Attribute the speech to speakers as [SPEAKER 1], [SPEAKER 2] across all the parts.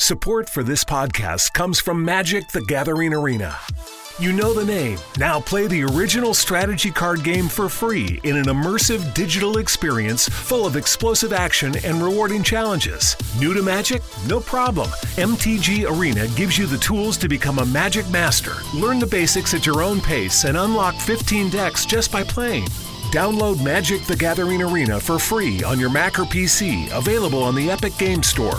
[SPEAKER 1] Support for this podcast comes from Magic the Gathering Arena. You know the name. Now play the original strategy card game for free in an immersive digital experience full of explosive action and rewarding challenges. New to Magic? No problem. MTG Arena gives you the tools to become a Magic master. Learn the basics at your own pace and unlock 15 decks just by playing. Download Magic the Gathering Arena for free on your Mac or PC, available on the Epic Game Store.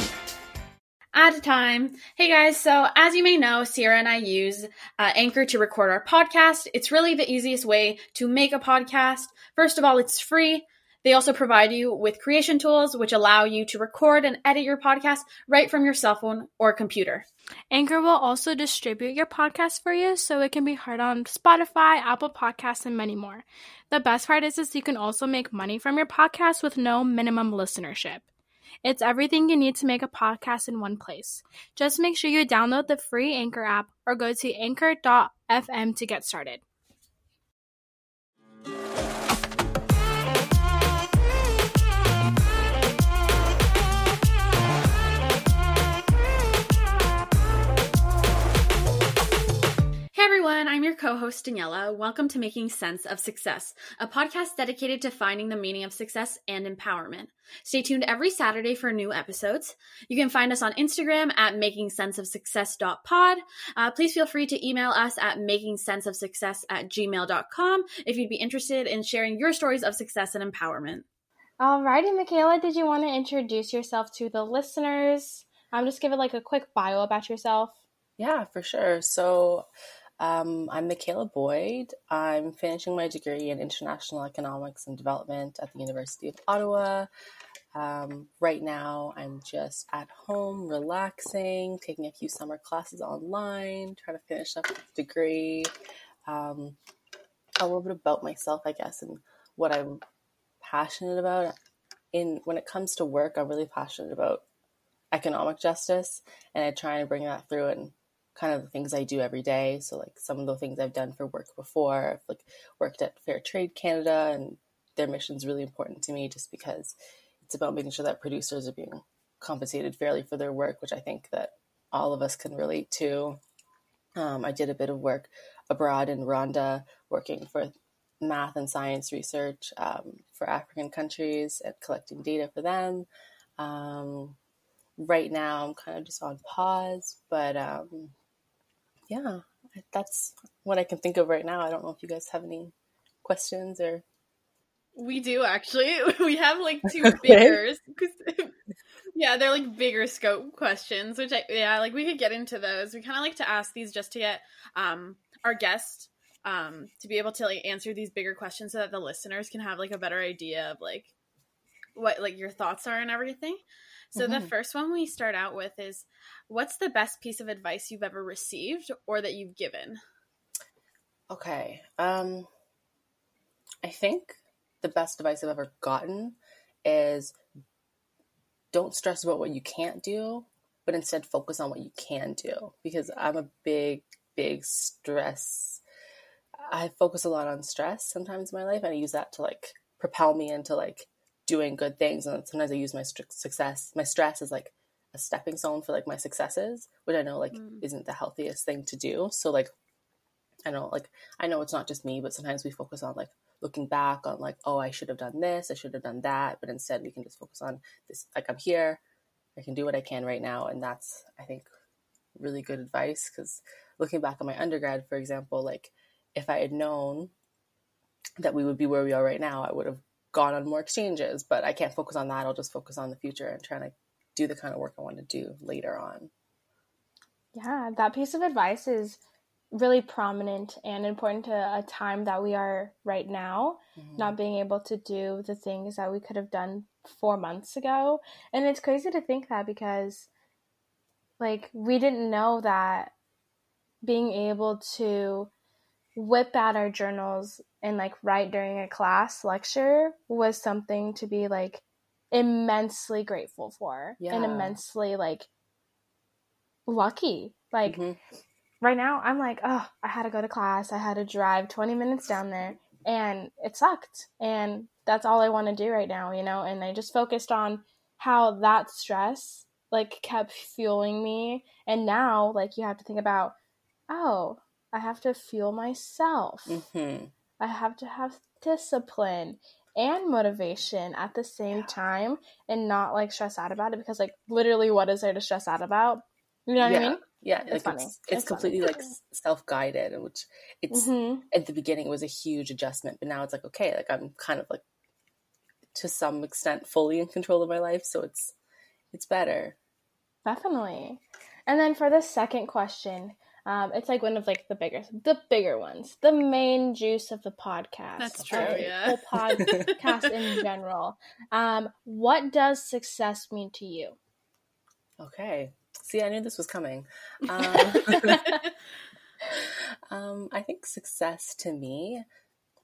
[SPEAKER 2] At a time. Hey guys, so as you may know, Sierra and I use uh, Anchor to record our podcast. It's really the easiest way to make a podcast. First of all, it's free. They also provide you with creation tools which allow you to record and edit your podcast right from your cell phone or computer.
[SPEAKER 3] Anchor will also distribute your podcast for you so it can be heard on Spotify, Apple Podcasts, and many more. The best part is, is you can also make money from your podcast with no minimum listenership. It's everything you need to make a podcast in one place. Just make sure you download the free Anchor app or go to anchor.fm to get started.
[SPEAKER 2] Co host Daniela. Welcome to Making Sense of Success, a podcast dedicated to finding the meaning of success and empowerment. Stay tuned every Saturday for new episodes. You can find us on Instagram at makingsenseofsuccess.pod. Uh, please feel free to email us at makingsenseofsuccess at gmail.com if you'd be interested in sharing your stories of success and empowerment.
[SPEAKER 3] Alrighty, Mikaila, did you want to introduce yourself to the listeners? I'm um, just give it like a quick bio about yourself.
[SPEAKER 4] Yeah, for sure. So, um, I'm Mikaila Boyd. I'm finishing my degree in international economics and development at the University of Ottawa. Um, right now, I'm just at home, relaxing, taking a few summer classes online, trying to finish up the degree. Um, a little bit about myself, I guess, and what I'm passionate about. In when it comes to work, I'm really passionate about economic justice, and I try and bring that through and kind of the things I do every day. So like some of the things I've done for work before, I've like worked at Fair Trade Canada and their mission is really important to me just because it's about making sure that producers are being compensated fairly for their work, which I think that all of us can relate to. Um, I did a bit of work abroad in Rwanda, working for math and science research um, for African countries and collecting data for them. Um, right now, I'm kind of just on pause, but um, yeah, that's what I can think of right now. I don't know if you guys have any questions or.
[SPEAKER 2] We do actually. We have like two
[SPEAKER 4] Okay.
[SPEAKER 2] bigger, yeah, they're like bigger scope questions, which I yeah, like we could get into those. We kind of like to ask these just to get um our guest um to be able to like answer these bigger questions so that the listeners can have like a better idea of like what like your thoughts are and everything. So the
[SPEAKER 4] Mhm.
[SPEAKER 2] first one we start out with is what's the best piece of advice you've ever received or that you've given?
[SPEAKER 4] Okay. Um, I think the best advice I've ever gotten is don't stress about what you can't do, but instead focus on what you can do. Because I'm a big, big stress. I focus a lot on stress sometimes in my life, and I use that to like propel me into like doing good things. And sometimes I use my st- success, my stress as like a stepping stone for like my successes, which I know like
[SPEAKER 2] Mm.
[SPEAKER 4] isn't the healthiest thing to do. So like I know like I know it's not just me, but sometimes we focus on like looking back on like, oh, I should have done this, I should have done that, but instead we can just focus on this like I'm here, I can do what I can right now, and that's I think really good advice because looking back on my undergrad, for example, like if I had known that we would be where we are right now, I would have gone on more exchanges, but I can't focus on that. I'll just focus on the future and trying to do the kind of work I want to do later on.
[SPEAKER 3] Yeah, that piece of advice is really prominent and important to a time that we are right now,
[SPEAKER 4] Mhm.
[SPEAKER 3] not being able to do the things that we could have done four months ago. And it's crazy to think that because, like we didn't know that being able to whip out our journals and like write during a class lecture was something to be like immensely grateful for
[SPEAKER 4] Yeah.
[SPEAKER 3] and immensely like lucky. Like
[SPEAKER 4] Mhm.
[SPEAKER 3] right now i'm like oh i had to go to class. I had to drive 20 minutes down there and it sucked. And that's all i want to do right now you know? And i just focused on how that stress like kept fueling me. And now like you have to think about oh i have to fuel myself
[SPEAKER 4] Mhm.
[SPEAKER 3] i have to have discipline and motivation at the same time and not like stress out about it because like literally what is there to stress out about you know what
[SPEAKER 4] yeah.
[SPEAKER 3] i mean
[SPEAKER 4] Yeah,
[SPEAKER 3] It's
[SPEAKER 4] like
[SPEAKER 3] funny.
[SPEAKER 4] it's it's
[SPEAKER 3] It's funny.
[SPEAKER 4] completely like self guided, which it's
[SPEAKER 3] hmm
[SPEAKER 4] at the beginning it was a huge adjustment, but now it's like okay, like I'm kind of like to some extent fully in control of my life, so it's it's better.
[SPEAKER 3] Definitely. And then for the second question, um, it's like one of like the bigger, the bigger ones, the main juice of the podcast.
[SPEAKER 2] That's true,
[SPEAKER 3] of
[SPEAKER 2] yeah.
[SPEAKER 3] whole podcast in general. Um, what does success mean to you?
[SPEAKER 4] Okay. See, I knew this was coming. Um, um, I think success to me,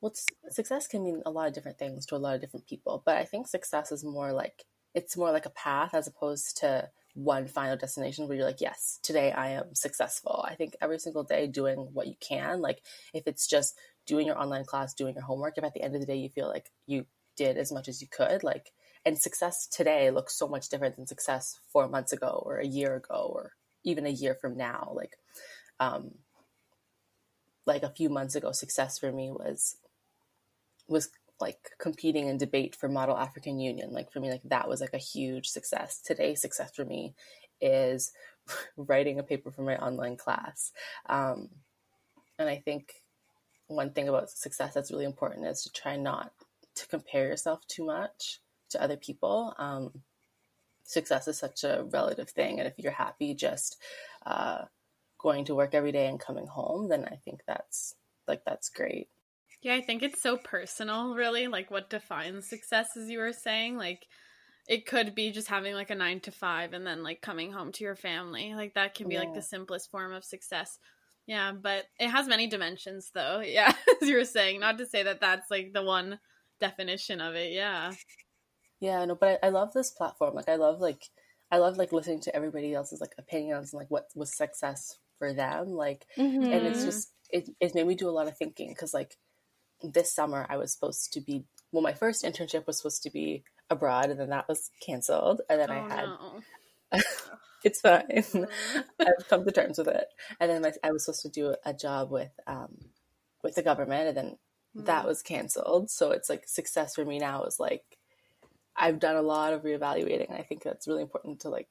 [SPEAKER 4] well, success can mean a lot of different things to a lot of different people, but I think success is more like it's more like a path as opposed to one final destination where you're like, yes, today I am successful. I think every single day doing what you can, like if it's just doing your online class, doing your homework, if at the end of the day you feel like you did as much as you could, like, and success today looks so much different than success four months ago or a year ago or even a year from now. Like, um, like a few months ago, success for me was was like competing in debate for Model African Union. Like for me, like that was like a huge success. Today, success for me is writing a paper for my online class. Um, and I think one thing about success that's really important is to try not to compare yourself too much to other people. Um, success is such a relative thing, and if you're happy just uh, going to work every day and coming home, then I think that's like that's great.
[SPEAKER 2] Yeah, I think it's so personal, really, like what defines success, as you were saying. Like, it could be just having like a nine to five and then like coming home to your family. Like, that can be like the simplest form of success. Yeah, but it has many dimensions, though. Yeah, as you were saying, not to say that that's like the one definition of it. Yeah.
[SPEAKER 4] Yeah, no, but I, I love this platform. Like, I love like I love like listening to everybody else's like opinions and like what was success for them. Like, and it's
[SPEAKER 2] Mhm.
[SPEAKER 4] just it it made me do a lot of thinking because like this summer I was supposed to be well, my first internship was supposed to be abroad, and then that was canceled, and then
[SPEAKER 2] oh,
[SPEAKER 4] I had
[SPEAKER 2] no.
[SPEAKER 4] it's fine. I've come to terms with it. And then my, I was supposed to do a job with um, with the government, and then that
[SPEAKER 2] Mm.
[SPEAKER 4] was canceled. So it's like success for me now is like I've done a lot of reevaluating. I think that's really important to like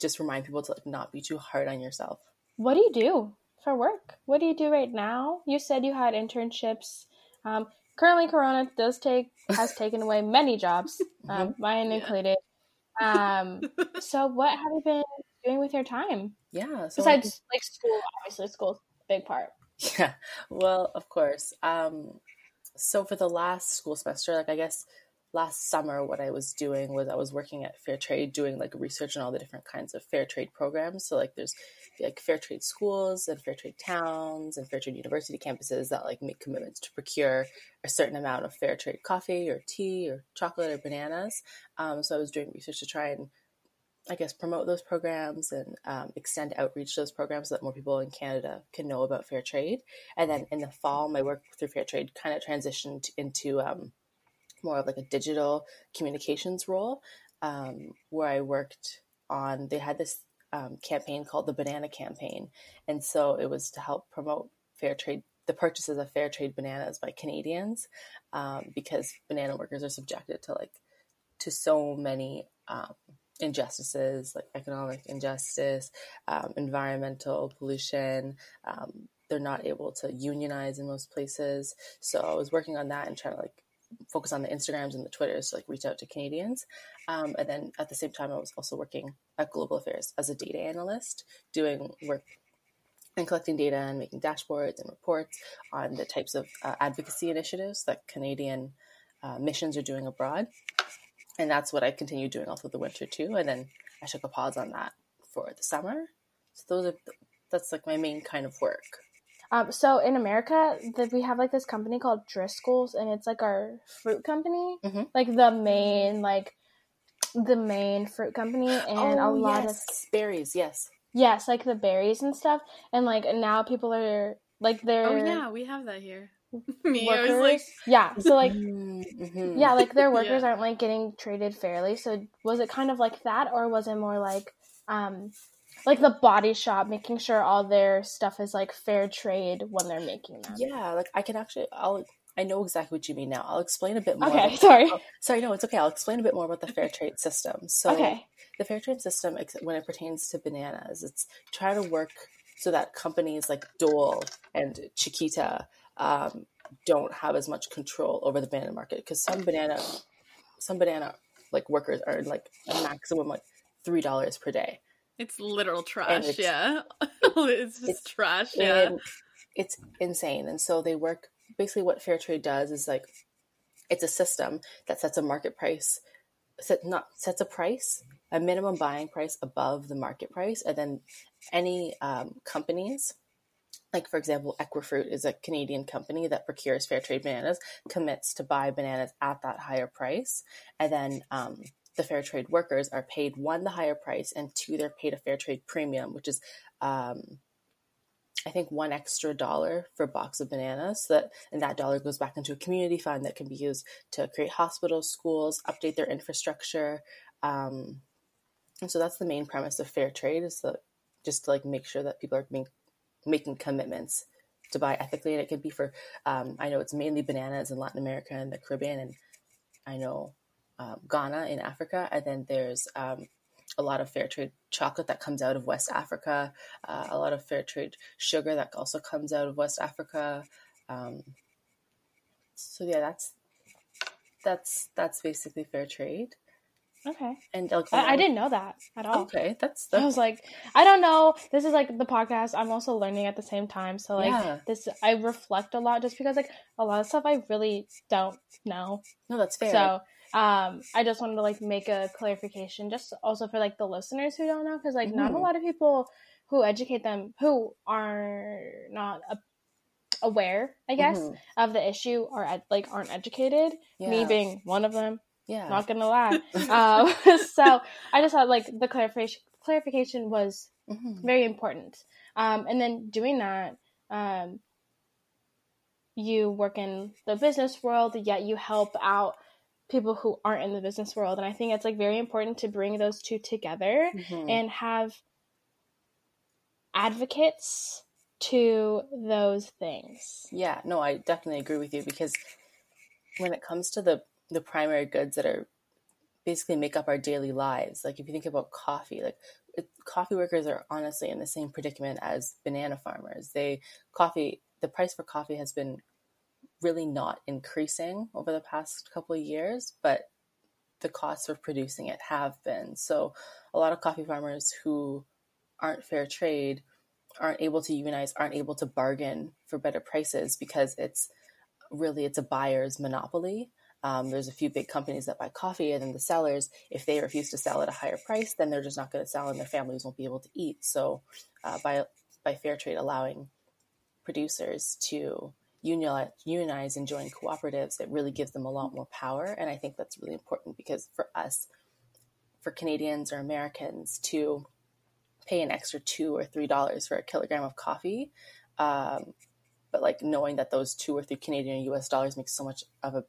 [SPEAKER 4] just remind people to like not be too hard on yourself.
[SPEAKER 3] What do you do for work? What do you do right now? You said you had internships. Um, currently, Corona does take has taken away many jobs, um, mine
[SPEAKER 2] Yeah.
[SPEAKER 3] included. Um, so, what have you been doing with your time
[SPEAKER 4] Yeah. So
[SPEAKER 3] besides like school? Obviously, school's a big part.
[SPEAKER 4] Yeah, well, of course. Um, so for the last school semester, like I guess last summer, what I was doing was I was working at Fair Trade, doing like research on all the different kinds of fair trade programs. So like there's like fair trade schools and fair trade towns and fair trade university campuses that like make commitments to procure a certain amount of fair trade coffee or tea or chocolate or bananas. Um, so I was doing research to try and I guess, promote those programs and um, extend outreach to those programs so that more people in Canada can know about fair trade. And then in the fall, my work through fair trade kind of transitioned into um, more of like a digital communications role, um, where I worked on. They had this um, campaign called the Banana Campaign, and so it was to help promote fair trade. The purchases of fair trade bananas by Canadians, um, because banana workers are subjected to like to so many um, injustices like economic injustice, um, environmental pollution. Um, they're not able to unionize in most places. So I was working on that and trying to like focus on the Instagrams and the Twitters to like reach out to Canadians. Um, and then at the same time, I was also working at Global Affairs as a data analyst, doing work and collecting data and making dashboards and reports on the types of uh, advocacy initiatives that Canadian uh, missions are doing abroad and that's what I continued doing all through the winter too. And then I took a pause on that for the summer. So those are that's like my main kind of work.
[SPEAKER 3] Um, so in America, that we have like this company called Driscoll's, and it's like our fruit company,
[SPEAKER 4] Mhm.
[SPEAKER 3] like the main like the main fruit company, and a lot of
[SPEAKER 4] Oh, berries. Yes.
[SPEAKER 3] yes, like the berries and stuff, and like now people are like they're
[SPEAKER 2] Oh yeah, we have that here. Me, I
[SPEAKER 3] workers.
[SPEAKER 2] was like,
[SPEAKER 3] yeah, so like
[SPEAKER 4] Mhm.
[SPEAKER 3] yeah, like their workers
[SPEAKER 2] Yeah.
[SPEAKER 3] aren't like getting treated fairly. So was it kind of like that, or was it more like um like the body shop making sure all their stuff is like fair trade when they're making them?
[SPEAKER 4] Yeah, like I can actually, I'll, I know exactly what you mean now. I'll explain a bit more.
[SPEAKER 3] Okay,
[SPEAKER 4] about-
[SPEAKER 3] sorry.
[SPEAKER 4] Oh, sorry, no, it's okay. I'll explain a bit more about the fair trade system. So,
[SPEAKER 3] Okay.
[SPEAKER 4] the fair trade system, when it pertains to bananas, it's trying to work so that companies like Dole and Chiquita um, don't have as much control over the banana market because some banana, some banana like workers earn like a maximum like three dollars per day.
[SPEAKER 2] It's literal trash.
[SPEAKER 4] it's-
[SPEAKER 2] Yeah, it's just
[SPEAKER 4] it's
[SPEAKER 2] trash. Yeah.
[SPEAKER 4] and it's insane. And so they work basically what fair trade does is like it's a system that sets a market price, set not sets a price, a minimum buying price above the market price, and then any um, companies. Like for example, Equifruit is a Canadian company that procures fair trade bananas, commits to buy bananas at that higher price, and then um, the fair trade workers are paid one the higher price, and two they're paid a fair trade premium, which is um, I think one extra dollar for a box of bananas. So that and that dollar goes back into a community fund that can be used to create hospitals, schools, update their infrastructure. Um, and so that's the main premise of fair trade is to just to like make sure that people are making commitments to buy ethically, and it could be for um, I know it's mainly bananas in Latin America and the Caribbean, and I know um, Ghana in Africa, and then there's um, a lot of fair trade chocolate that comes out of West Africa, uh, a lot of fair trade sugar that also comes out of West Africa. Um, so yeah, that's that's that's basically fair trade.
[SPEAKER 3] Okay.
[SPEAKER 4] And like,
[SPEAKER 3] I, I didn't know that at all.
[SPEAKER 4] Okay, that's
[SPEAKER 3] I was like, I don't know. This is like the podcast. I'm also learning at the same time. So like
[SPEAKER 4] Yeah.
[SPEAKER 3] this, I reflect a lot just because like a lot of stuff I really don't know.
[SPEAKER 4] no, that's fair.
[SPEAKER 3] So um, I just wanted to like make a clarification, just also for like the listeners who don't know, because like not a
[SPEAKER 4] Mhm.
[SPEAKER 3] lot of people who educate them who are not a- aware, I guess,
[SPEAKER 4] Mhm.
[SPEAKER 3] of the issue or ed- like aren't educated. Me being one of them.
[SPEAKER 4] yeah,
[SPEAKER 3] Not gonna lie. um, so I just thought like the clarification clarification was
[SPEAKER 4] Mhm.
[SPEAKER 3] very important. Um, and then doing that, um, you work in the business world, yet you help out people who aren't in the business world. And I think it's like very important to bring those two together
[SPEAKER 4] Mhm.
[SPEAKER 3] and have advocates to those things.
[SPEAKER 4] Yeah, no, I definitely agree with you because when it comes to the the primary goods that are basically make up our daily lives, like if you think about coffee, like it, coffee workers are honestly in the same predicament as banana farmers. They coffee the price for coffee has been really not increasing over the past couple of years, but the costs of producing it have been. So a lot of coffee farmers who aren't fair trade aren't able to unionize, aren't able to bargain for better prices because it's really it's a buyer's monopoly. Um, there's a few big companies that buy coffee, and then the sellers, if they refuse to sell at a higher price, then they're just not going to sell, and their families won't be able to eat. So, uh, by by fair trade allowing producers to unionize, and join cooperatives, it really gives them a lot more power, and I think that's really important because for us, for Canadians or Americans to pay an extra two or three dollars for a kilogram of coffee. Um, but like knowing that those two or three Canadian or US dollars makes so much of a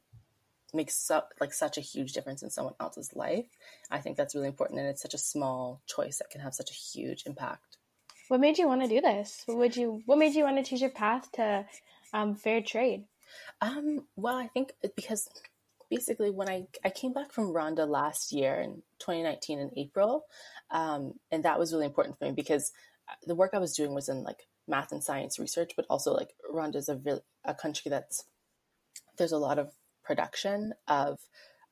[SPEAKER 4] makes so, like such a huge difference in someone else's life. I think that's really important and it's such a small choice that can have such a huge impact.
[SPEAKER 3] What made you want to do this? What would you? What made you want to choose your path to um, fair trade?
[SPEAKER 4] Um, well, I think because basically when I, I came back from Rwanda last year in 2019 in April, um, and that was really important for me because uh, the work I was doing was in like math and science research, but also like Rwanda is a a country that's there's a lot of production of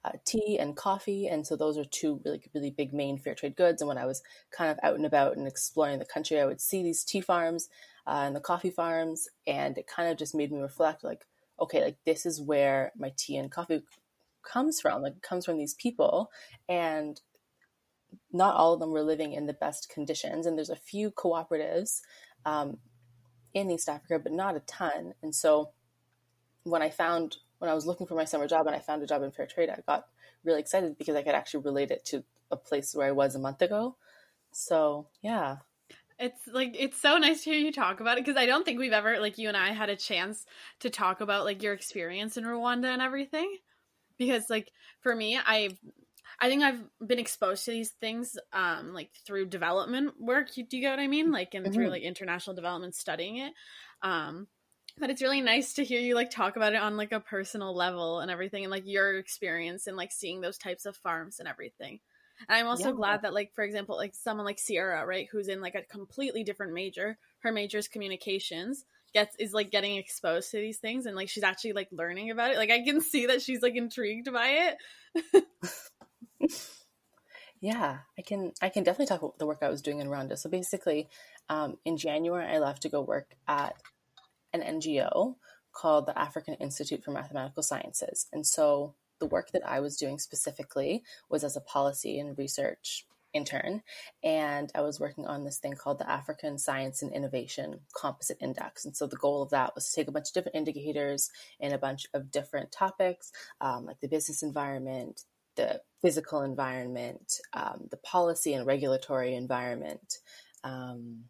[SPEAKER 4] uh, tea and coffee, and so those are two really really big main fair trade goods. And when I was kind of out and about and exploring the country, I would see these tea farms uh, and the coffee farms, and it kind of just made me reflect, like, okay, like this is where my tea and coffee comes from. Like, comes from these people, and not all of them were living in the best conditions. And there's a few cooperatives um, in East Africa, but not a ton. And so when I found, when I was looking for my summer job and I found a job in fair trade, I got really excited because I could actually relate it to a place where I was a month ago. So yeah.
[SPEAKER 2] It's like it's so nice to hear you talk about it because I don't think we've ever like you and I had a chance to talk about like your experience in Rwanda and everything. Because like for me, I've I think I've been exposed to these things um like through development work. Do you get what I mean? Like and mm-hmm. through like international development studying it. Um but it's really nice to hear you like talk about it on like a personal level and everything and like your experience and like seeing those types of farms and everything. And I'm also yeah. glad that like for example like someone like Sierra, right, who's in like a completely different major, her major is communications, gets is like getting exposed to these things and like she's actually like learning about it. Like I can see that she's like intrigued by it.
[SPEAKER 4] yeah, I can I can definitely talk about the work I was doing in Rwanda. So basically, um, in January I left to go work at an NGO called the African Institute for Mathematical Sciences. And so the work that I was doing specifically was as a policy and research intern. And I was working on this thing called the African Science and Innovation Composite Index. And so the goal of that was to take a bunch of different indicators in a bunch of different topics, um, like the business environment, the physical environment, um, the policy and regulatory environment. Um,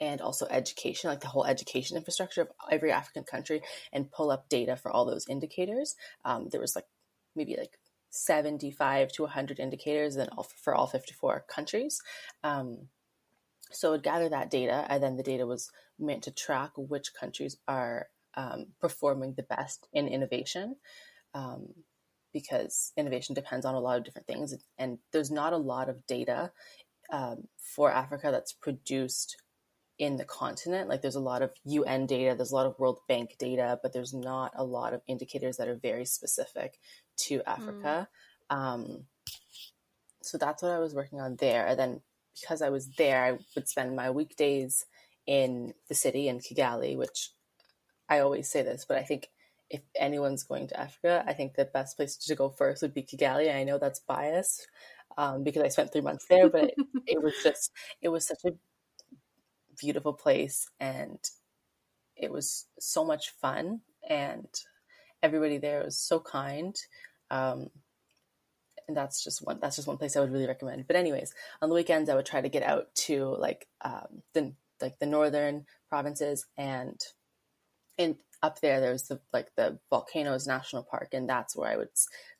[SPEAKER 4] and also education, like the whole education infrastructure of every African country, and pull up data for all those indicators. Um, there was like maybe like 75 to 100 indicators and all for all 54 countries. Um, so would gather that data, and then the data was meant to track which countries are um, performing the best in innovation. Um, because innovation depends on a lot of different things, and there's not a lot of data um, for Africa that's produced in the continent. Like there's a lot of UN data, there's a lot of World Bank data, but there's not a lot of indicators that are very specific to Africa. Mm. Um, so that's what I was working on there. And then because I was there, I would spend my weekdays in the city in Kigali, which I always say this, but I think if anyone's going to Africa, I think the best place to go first would be Kigali. I know that's biased um, because I spent three months there, but it, it was just, it was such a beautiful place and it was so much fun and everybody there was so kind um, and that's just one that's just one place i would really recommend. But anyways on the weekends i would try to get out to like um, the like the northern provinces and in up there there was the like the volcanoes national park and that's where i would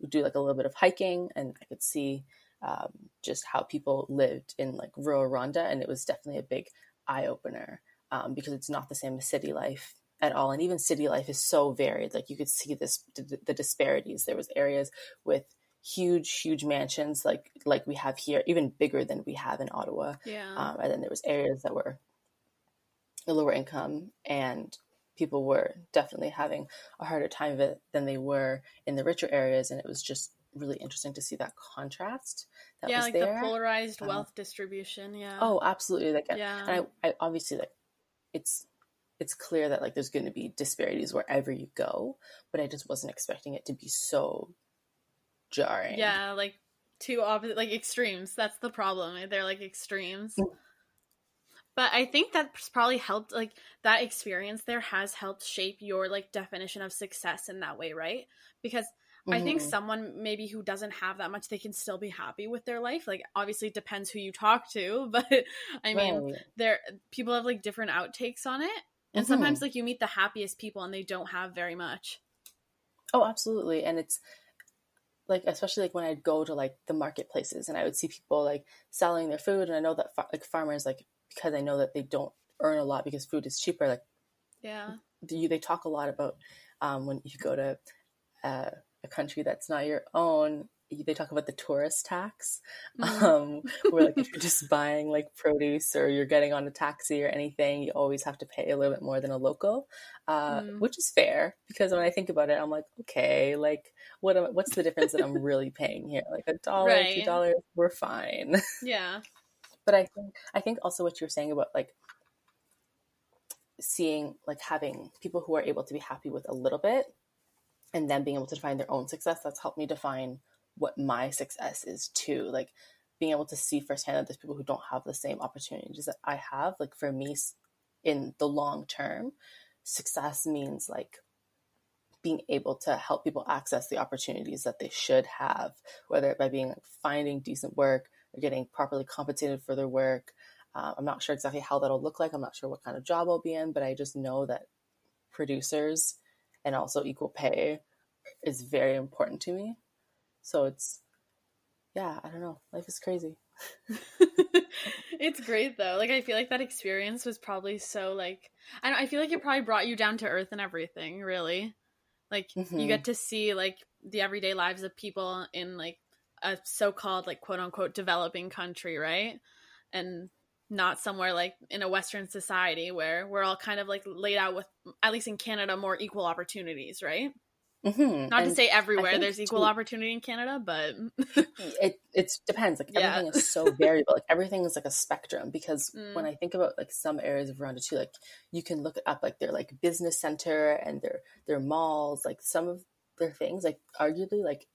[SPEAKER 4] do like a little bit of hiking and i could see um, just how people lived in like rural rwanda and it was definitely a big eye opener um, because it's not the same as city life at all. And even city life is so varied. Like you could see this the disparities. There was areas with huge huge mansions like like we have here even bigger than we have in ottawa
[SPEAKER 2] yeah
[SPEAKER 4] um, and then there was areas that were lower income and people were definitely having a harder time of it than they were in the richer areas and it was just really interesting to see that contrast. That
[SPEAKER 2] yeah,
[SPEAKER 4] was
[SPEAKER 2] like
[SPEAKER 4] there.
[SPEAKER 2] the polarized um, wealth distribution. Yeah.
[SPEAKER 4] Oh, absolutely. Like, yeah. And I, I obviously like it's it's clear that like there's going to be disparities wherever you go, but I just wasn't expecting it to be so jarring.
[SPEAKER 2] Yeah, like two opposite, like extremes. That's the problem. They're like extremes. Mm. but I think that's probably helped. Like that experience there has helped shape your like definition of success in that way, right? Because Mm-hmm. I think mm-hmm. someone maybe who doesn't have that much, they can still be happy with their life. Like obviously it depends who you talk to, but I mean, right. there people have like different outtakes on it. And mm-hmm. sometimes like you meet the happiest people and they don't have very much.
[SPEAKER 4] Oh, absolutely. And it's like especially like when I'd go to like the marketplaces and I would see people like selling their food and I know that fa- like farmers like because I know that they don't earn a lot because food is cheaper like
[SPEAKER 2] yeah
[SPEAKER 4] they, they talk a lot about um, when you go to uh, a country that's not your own, they talk about the tourist tax, mm. um, where like if you're just buying like produce or you're getting on a taxi or anything, you always have to pay a little bit more than a local, uh, mm. which is fair because when I think about it, I'm like, okay, like what am, what's the difference that I'm really paying here? Like a dollar, right. two dollars, we're fine.
[SPEAKER 2] Yeah,
[SPEAKER 4] but I think I think also what you're saying about like seeing like having people who are able to be happy with a little bit and then being able to define their own success that's helped me define what my success is too. Like being able to see firsthand that there's people who don't have the same opportunities that I have. Like for me, in the long term, success means like being able to help people access the opportunities that they should have, whether it by being like finding decent work or getting properly compensated for their work. Uh, I'm not sure exactly how that'll look like. I'm not sure what kind of job I'll be in, but I just know that producers and also equal pay is very important to me. So it's, yeah, I don't know. Life is crazy.
[SPEAKER 2] it's great though. Like I feel like that experience was probably so like I I feel like it probably brought you down to earth and everything, really. Like mm-hmm. you get to see like the everyday lives of people in like a so-called like quote unquote developing country, right? And not somewhere like in a western society where we're all kind of like laid out with at least in Canada more equal opportunities, right? Mm-hmm. Not and to say everywhere there's equal too, opportunity in Canada, but
[SPEAKER 4] it it depends. Like everything yeah. is so variable. Like everything is like a spectrum. Because mm. when I think about like some areas of Rwanda too, like you can look up like their like business center and their their malls. Like some of their things, like arguably, like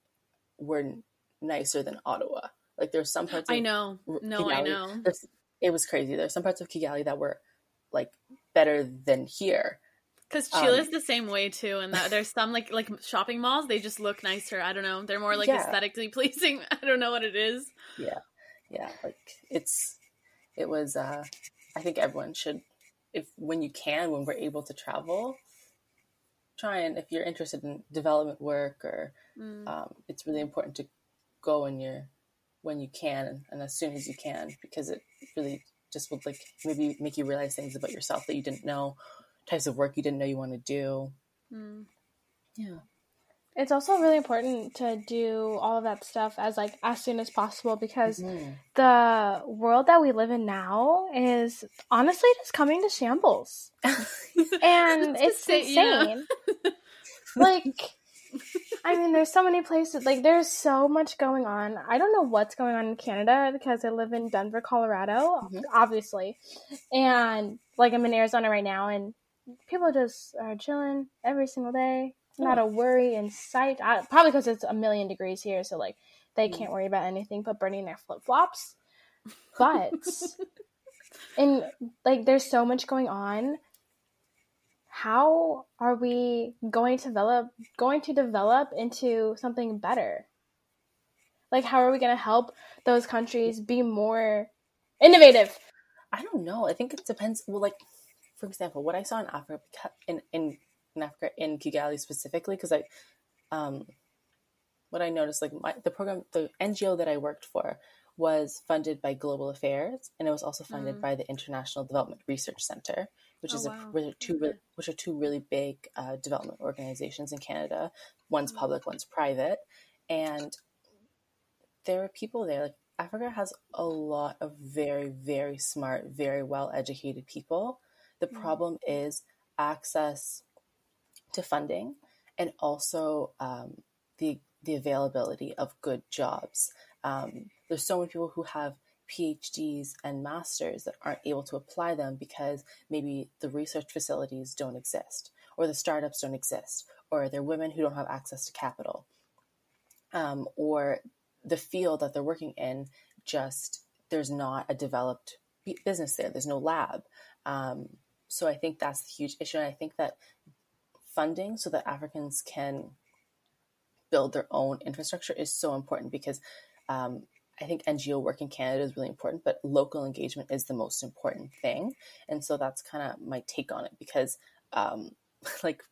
[SPEAKER 4] were nicer than Ottawa. Like there's some parts.
[SPEAKER 2] I know. No, Kigali, I know.
[SPEAKER 4] It was crazy. There's some parts of Kigali that were like better than here
[SPEAKER 2] because Chile's um, the same way too, and that there's some like like shopping malls. They just look nicer. I don't know. They're more like yeah. aesthetically pleasing. I don't know what it is.
[SPEAKER 4] Yeah, yeah. Like it's it was. uh I think everyone should, if when you can, when we're able to travel, try and if you're interested in development work or mm. um, it's really important to go when you're when you can and, and as soon as you can because it really just would like maybe make you realize things about yourself that you didn't know types of work you didn't know you want to do. Mm.
[SPEAKER 3] Yeah. It's also really important to do all of that stuff as like as soon as possible because mm-hmm. the world that we live in now is honestly just coming to shambles. and it's insane. Yeah. like I mean, there's so many places. Like, there's so much going on. I don't know what's going on in Canada because I live in Denver, Colorado, mm-hmm. obviously, and like I'm in Arizona right now, and people just are chilling every single day. Not a worry in sight. I, probably because it's a million degrees here, so like they can't worry about anything but burning their flip flops. But and like there's so much going on. How are we going to develop going to develop into something better? Like how are we going to help those countries be more innovative?
[SPEAKER 4] I don't know. I think it depends. Well, like for example, what I saw in Africa in in, in Africa in Kigali specifically, because I, um, what I noticed like my, the program, the NGO that I worked for was funded by Global Affairs, and it was also funded mm. by the International Development Research Center, which oh, is wow. a two okay. which are two really big uh, development organizations in Canada. One's mm. public, one's private, and there are people there. Like Africa has a lot of very, very smart, very well educated people the mm-hmm. problem is access to funding and also um, the the availability of good jobs. Um, there's so many people who have PhDs and masters that aren't able to apply them because maybe the research facilities don't exist, or the startups don't exist, or they're women who don't have access to capital, um, or the field that they're working in just there's not a developed business there. There's no lab. Um, so I think that's the huge issue. And I think that funding so that Africans can build their own infrastructure is so important because um, I think NGO work in Canada is really important, but local engagement is the most important thing. And so that's kind of my take on it because, um, like,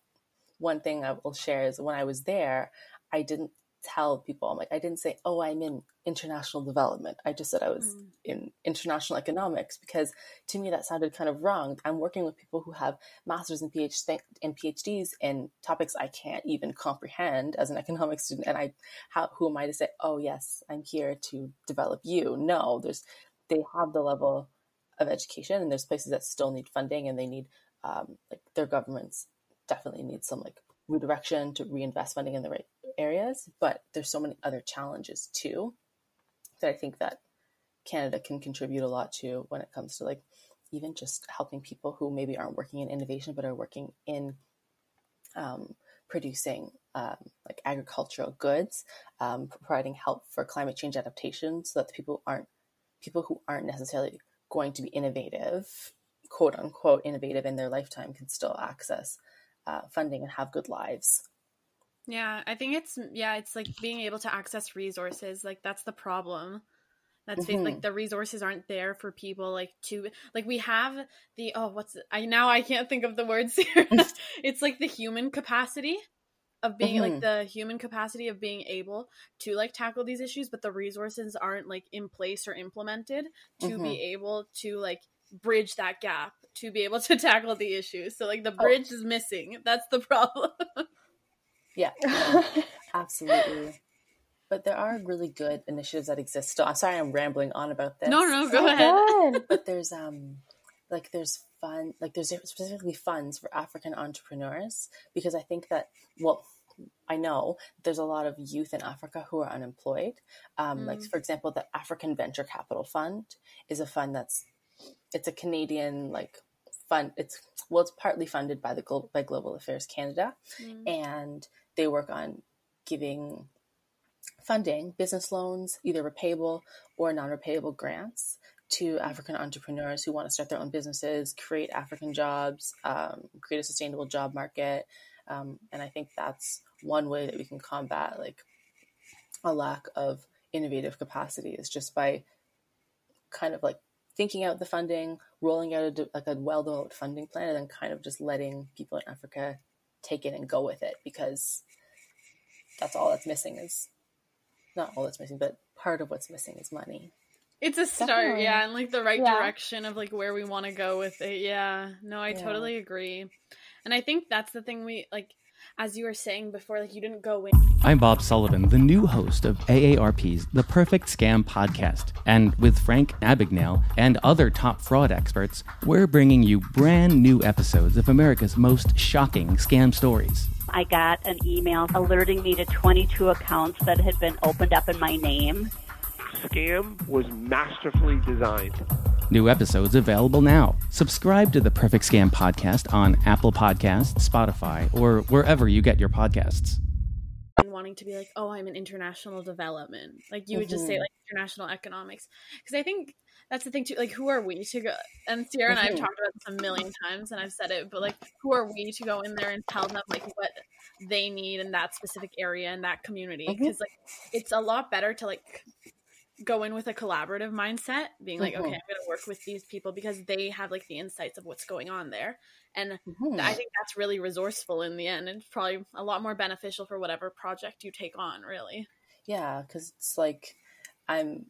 [SPEAKER 4] one thing I will share is when I was there, I didn't tell people I'm like I didn't say oh I'm in international development. I just said I was mm. in international economics because to me that sounded kind of wrong. I'm working with people who have masters and PhD and PhDs in topics I can't even comprehend as an economics student and I how who am I to say oh yes I'm here to develop you. No there's they have the level of education and there's places that still need funding and they need um, like their governments definitely need some like redirection to reinvest funding in the right areas, but there's so many other challenges too that I think that Canada can contribute a lot to when it comes to like even just helping people who maybe aren't working in innovation but are working in um, producing um, like agricultural goods, um, providing help for climate change adaptation, so that the people aren't people who aren't necessarily going to be innovative, quote unquote, innovative in their lifetime can still access uh, funding and have good lives.
[SPEAKER 2] Yeah, I think it's yeah, it's like being able to access resources. Like that's the problem. That's mm-hmm. like the resources aren't there for people like to like we have the oh what's it? I now I can't think of the words it's like the human capacity of being mm-hmm. like the human capacity of being able to like tackle these issues but the resources aren't like in place or implemented to mm-hmm. be able to like bridge that gap to be able to tackle the issues so like the oh. bridge oh. is missing that's the problem
[SPEAKER 4] yeah absolutely but there are really good initiatives that exist still i'm sorry i'm rambling on about this
[SPEAKER 2] no no go ahead
[SPEAKER 4] but there's um like there's fun like there's specifically funds for african entrepreneurs because i think that well I know there's a lot of youth in Africa who are unemployed. Um, mm. Like, for example, the African Venture Capital Fund is a fund that's it's a Canadian like fund. It's well, it's partly funded by the global by Global Affairs Canada, mm. and they work on giving funding, business loans, either repayable or non-repayable grants to African entrepreneurs who want to start their own businesses, create African jobs, um, create a sustainable job market. Um, and I think that's one way that we can combat like a lack of innovative capacity is just by kind of like thinking out the funding, rolling out a, like a well-developed funding plan, and then kind of just letting people in Africa take it and go with it because that's all that's missing is not all that's missing, but part of what's missing is money.
[SPEAKER 2] It's a start, Definitely. yeah, and like the right yeah. direction of like where we want to go with it. Yeah, no, I yeah. totally agree. And I think that's the thing we like as you were saying before, like you didn't go in.
[SPEAKER 5] I'm Bob Sullivan, the new host of AARP's The Perfect Scam podcast. And with Frank Abagnale and other top fraud experts, we're bringing you brand new episodes of America's most shocking scam stories.
[SPEAKER 6] I got an email alerting me to 22 accounts that had been opened up in my name.
[SPEAKER 7] Scam was masterfully designed
[SPEAKER 5] New episodes available now. Subscribe to the Perfect Scam podcast on Apple Podcasts, Spotify, or wherever you get your podcasts.
[SPEAKER 2] And Wanting to be like, oh, I'm in international development. Like you would mm-hmm. just say mm-hmm. like international economics. Because I think that's the thing too. Like, who are we to go? And Sierra and I have mm-hmm. talked about this a million times, and I've said it, but like, who are we to go in there and tell them like what they need in that specific area in that community? Because mm-hmm. like, it's a lot better to like go in with a collaborative mindset, being like, mm-hmm. okay, I'm going to work with these people because they have like the insights of what's going on there. And mm-hmm. I think that's really resourceful in the end and probably a lot more beneficial for whatever project you take on, really.
[SPEAKER 4] Yeah, because it's like I'm,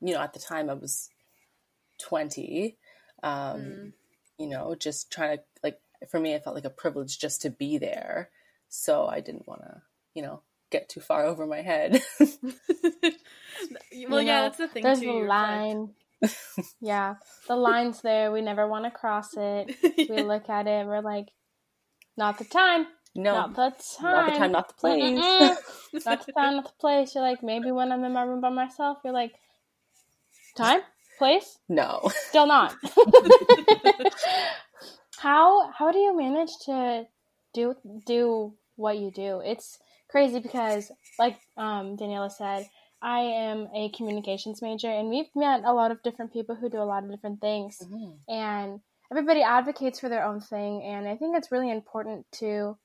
[SPEAKER 4] you know, at the time I was 20, um, mm. you know, just trying to, like, for me, it felt like a privilege just to be there. So I didn't want to, you know, get too far over my head.
[SPEAKER 2] well, you yeah, know, that's the thing.
[SPEAKER 3] There's too, a line. yeah, the line's there. We never want to cross it. yeah. We look at it. we're like, not the time. No, not the time.
[SPEAKER 4] Not the time. Not the place.
[SPEAKER 3] not the time. Not the place. You're like maybe when I'm in my room by myself. You're like, time, place.
[SPEAKER 4] No,
[SPEAKER 3] still not. how how do you manage to do do what you do? It's crazy because, like um, Daniela said, I am a communications major, and we've met a lot of different people who do a lot of different things, mm-hmm. and everybody advocates for their own thing. And I think it's really important to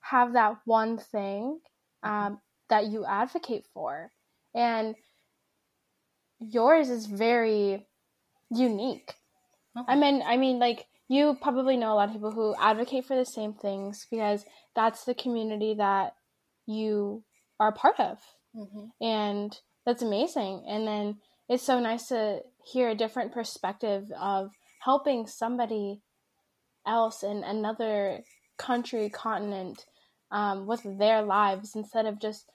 [SPEAKER 3] have that one thing um, that you advocate for, and yours is very unique. Okay. I mean, I mean, like you probably know a lot of people who advocate for the same things because that's the community that you are a part of. Mm-hmm. And that's amazing. And then it's so nice to hear a different perspective of helping somebody else in another country, continent, um, with their lives instead of just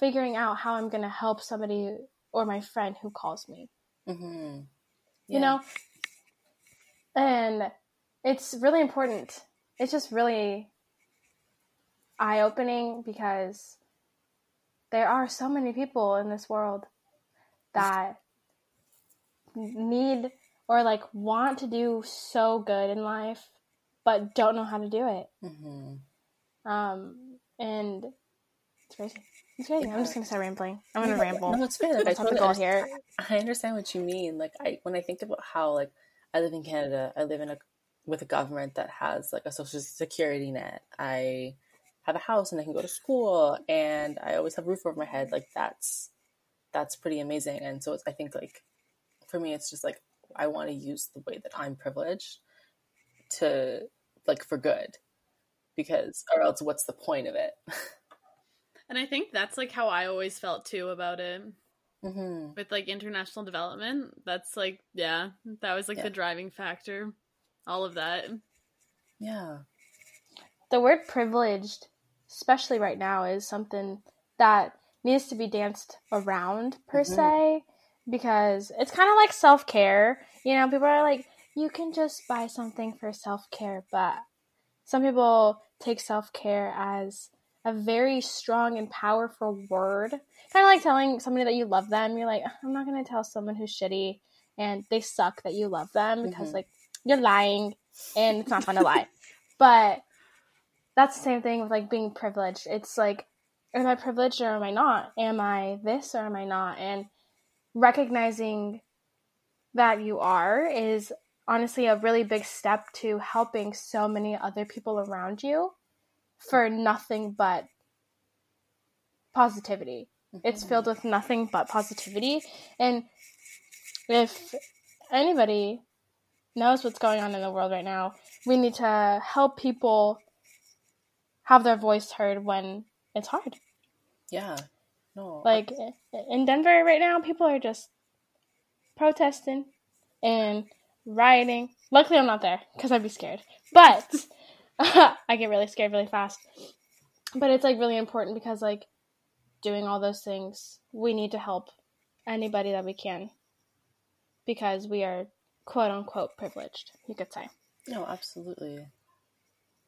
[SPEAKER 3] figuring out how I'm going to help somebody or my friend who calls me. Mm-hmm. Yeah. You know? And it's really important. It's just really eye opening because there are so many people in this world that need or like want to do so good in life but don't know how to do it mm-hmm. um, and It's crazy. It's crazy. Yeah. I'm just gonna start rambling. I'm gonna ramble.
[SPEAKER 4] No, it's fair. Like, I
[SPEAKER 3] That's not the
[SPEAKER 4] totally
[SPEAKER 3] goal here.
[SPEAKER 4] I understand what you mean. Like I when I think about how like I live in Canada, I live in a with a government that has like a social security net. I have a house and I can go to school and I always have a roof over my head. Like that's that's pretty amazing. And so it's, I think like for me it's just like I want to use the way that I'm privileged to like for good. Because or else what's the point of it?
[SPEAKER 2] And I think that's like how I always felt too about it.
[SPEAKER 4] hmm
[SPEAKER 2] With like international development, that's like yeah, that was like
[SPEAKER 4] Yeah.
[SPEAKER 2] the driving factor. All of that.
[SPEAKER 4] Yeah.
[SPEAKER 3] the word privileged, especially right now, is something that needs to be danced around per
[SPEAKER 4] Mhm.
[SPEAKER 3] se because it's kind of like self care. You know, people are like, you can just buy something for self care, but some people take self care as a very strong and powerful word. Kind of like telling somebody that you love them. You're like, I'm not going to tell someone who's shitty and they suck that you love them because,
[SPEAKER 4] Mhm.
[SPEAKER 3] like, you're lying and it's not fun to lie. But that's the same thing with like being privileged. It's like, am I privileged or am I not? Am I this or am I not? And recognizing that you are is honestly a really big step to helping so many other people around you for nothing but positivity. Mm-hmm. It's filled with nothing but positivity. And if anybody knows what's going on in the world right now, we need to help people have their voice heard when it's hard.
[SPEAKER 4] Yeah. No.
[SPEAKER 3] Like in Denver right now, people are just protesting and rioting. Luckily, I'm not there because I'd be scared. But I get really scared really fast. But it's like really important because like doing all those things, we need to help anybody that we can because we are quote unquote privileged, you could say.
[SPEAKER 4] No, absolutely.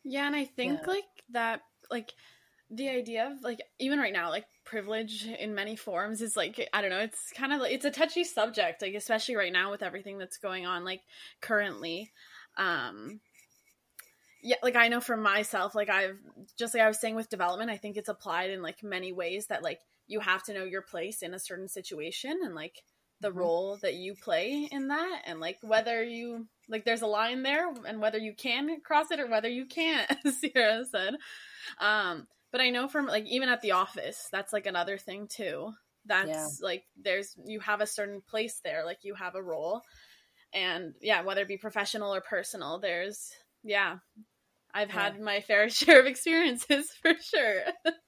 [SPEAKER 2] Yeah, and I think
[SPEAKER 4] Yeah.
[SPEAKER 2] like that like the idea of like even right now like privilege in many forms is like I don't know, it's kind of like it's a touchy subject like especially right now with everything that's going on like currently. Um yeah, like I know for myself like I've just like I was saying with development, I think it's applied in like many ways that like you have to know your place in a certain situation and like the
[SPEAKER 4] Mhm.
[SPEAKER 2] role that you play in that and like whether you like there's a line there and whether you can cross it or whether you can't as Sierra said um but I know from like even at the office that's like another thing too that's
[SPEAKER 4] Yeah.
[SPEAKER 2] like there's you have a certain place there like you have a role and yeah whether it be professional or personal there's yeah I've
[SPEAKER 4] Yeah.
[SPEAKER 2] had my fair share of experiences for sure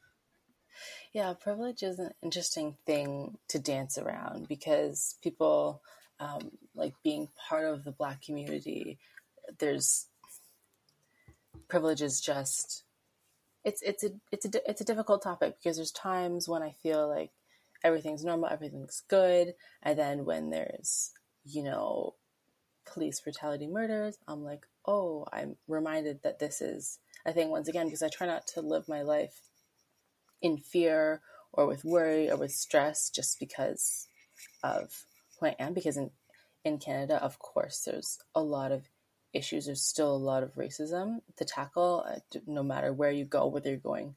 [SPEAKER 4] Yeah, privilege is an interesting thing to dance around because people, um, like being part of the Black community, there's privilege is just it's it's a it's a it's a difficult topic because there's times when I feel like everything's normal, everything's good, and then when there's you know police brutality murders, I'm like, oh, I'm reminded that this is a thing once again because I try not to live my life in fear or with worry or with stress just because of who I am. Because in, in Canada, of course, there's a lot of issues. There's still a lot of racism to tackle, uh, no matter where you go, whether you're going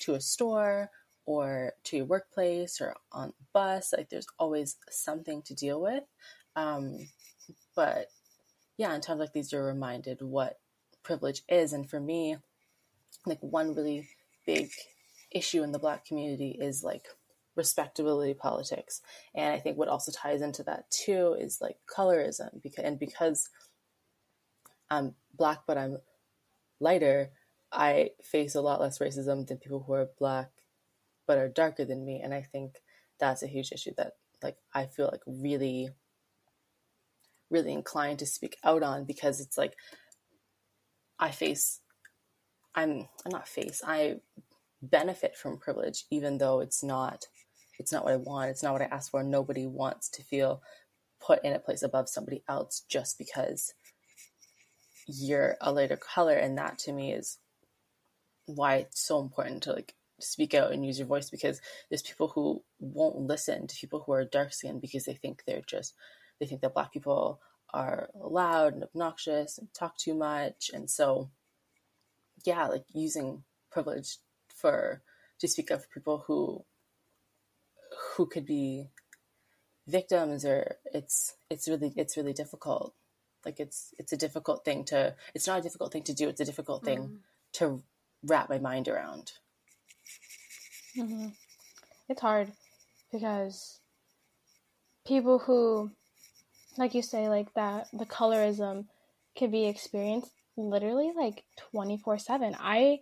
[SPEAKER 4] to a store or to your workplace or on a bus. Like, there's always something to deal with. Um, but yeah, in times like these, you're reminded what privilege is. And for me, like, one really big issue in the black community is like respectability politics. And i think what also ties into that too is like colorism because and because i'm black but i'm lighter i face a lot less racism than people who are black but are darker than me. And i think that's a huge issue that like i feel like really really inclined to speak out on because it's like i face i'm I'm not face i benefit from privilege even though it's not it's not what i want it's not what i asked for. Nobody wants to feel put in a place above somebody else just because you're a lighter color. And that to me is why it's so important to like speak out and use your voice because there's people who won't listen to people who are dark skinned because they think they're just they think that black people are loud and obnoxious and talk too much. And so yeah like using privilege for to speak of people who who could be victims or it's it's really it's really difficult like it's it's a difficult thing to it's not a difficult thing to do it's a difficult thing
[SPEAKER 3] Mm.
[SPEAKER 4] to wrap my mind around
[SPEAKER 3] hmm It's hard because people who, like you say, like that, the colorism can be experienced literally like 24 7. I,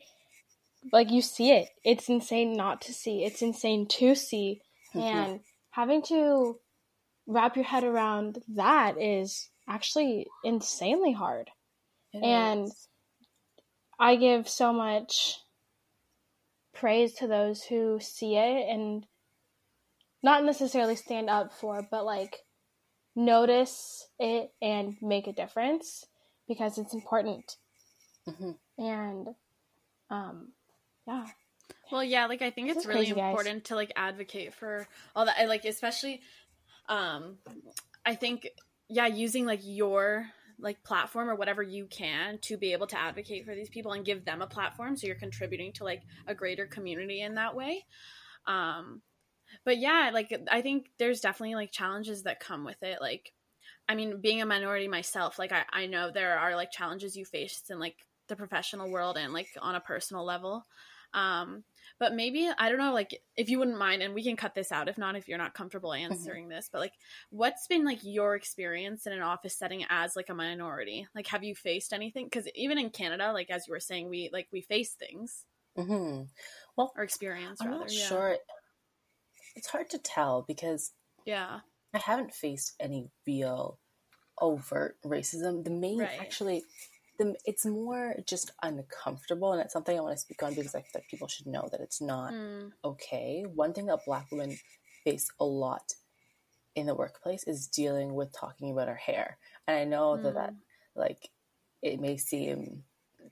[SPEAKER 3] like, you see it. It's insane not to see, it's insane to see.
[SPEAKER 4] Mhm.
[SPEAKER 3] And having to wrap your head around that is actually insanely hard.
[SPEAKER 4] It
[SPEAKER 3] And
[SPEAKER 4] is.
[SPEAKER 3] I give so much praise to those who see it and not necessarily stand up for, but like notice it and make a difference because it's important.
[SPEAKER 4] Mhm.
[SPEAKER 3] And um yeah.
[SPEAKER 2] Well, yeah, like I think
[SPEAKER 3] This
[SPEAKER 2] it's really
[SPEAKER 3] crazy, guys.
[SPEAKER 2] important to like advocate for all that. I like especially um I think yeah, using like your like platform or whatever you can to be able to advocate for these people and give them a platform so you're contributing to like a greater community in that way. Um but yeah, like I think there's definitely like challenges that come with it like I mean, being a minority myself, like I, I know there are like challenges you face in like the professional world and like on a personal level. Um, but maybe I don't know, like if you wouldn't mind, and we can cut this out if not, if you're not comfortable answering this. But like, what's been like your experience in an office setting as like a minority? Like, have you faced anything? Because even in Canada, like as you were saying, we like we face things
[SPEAKER 4] Mm-hmm. well
[SPEAKER 2] or experience
[SPEAKER 4] i'm
[SPEAKER 2] rather.
[SPEAKER 4] not
[SPEAKER 2] yeah.
[SPEAKER 4] sure it's hard to tell because
[SPEAKER 2] Yeah.
[SPEAKER 4] I haven't faced any real overt racism. The main,
[SPEAKER 2] Right.
[SPEAKER 4] actually, the it's more just uncomfortable, and it's something I want to speak on because I feel like people should know that it's not
[SPEAKER 2] Mm.
[SPEAKER 4] okay. One thing that Black women face a lot in the workplace is dealing with talking about our hair, and I know that that like it may seem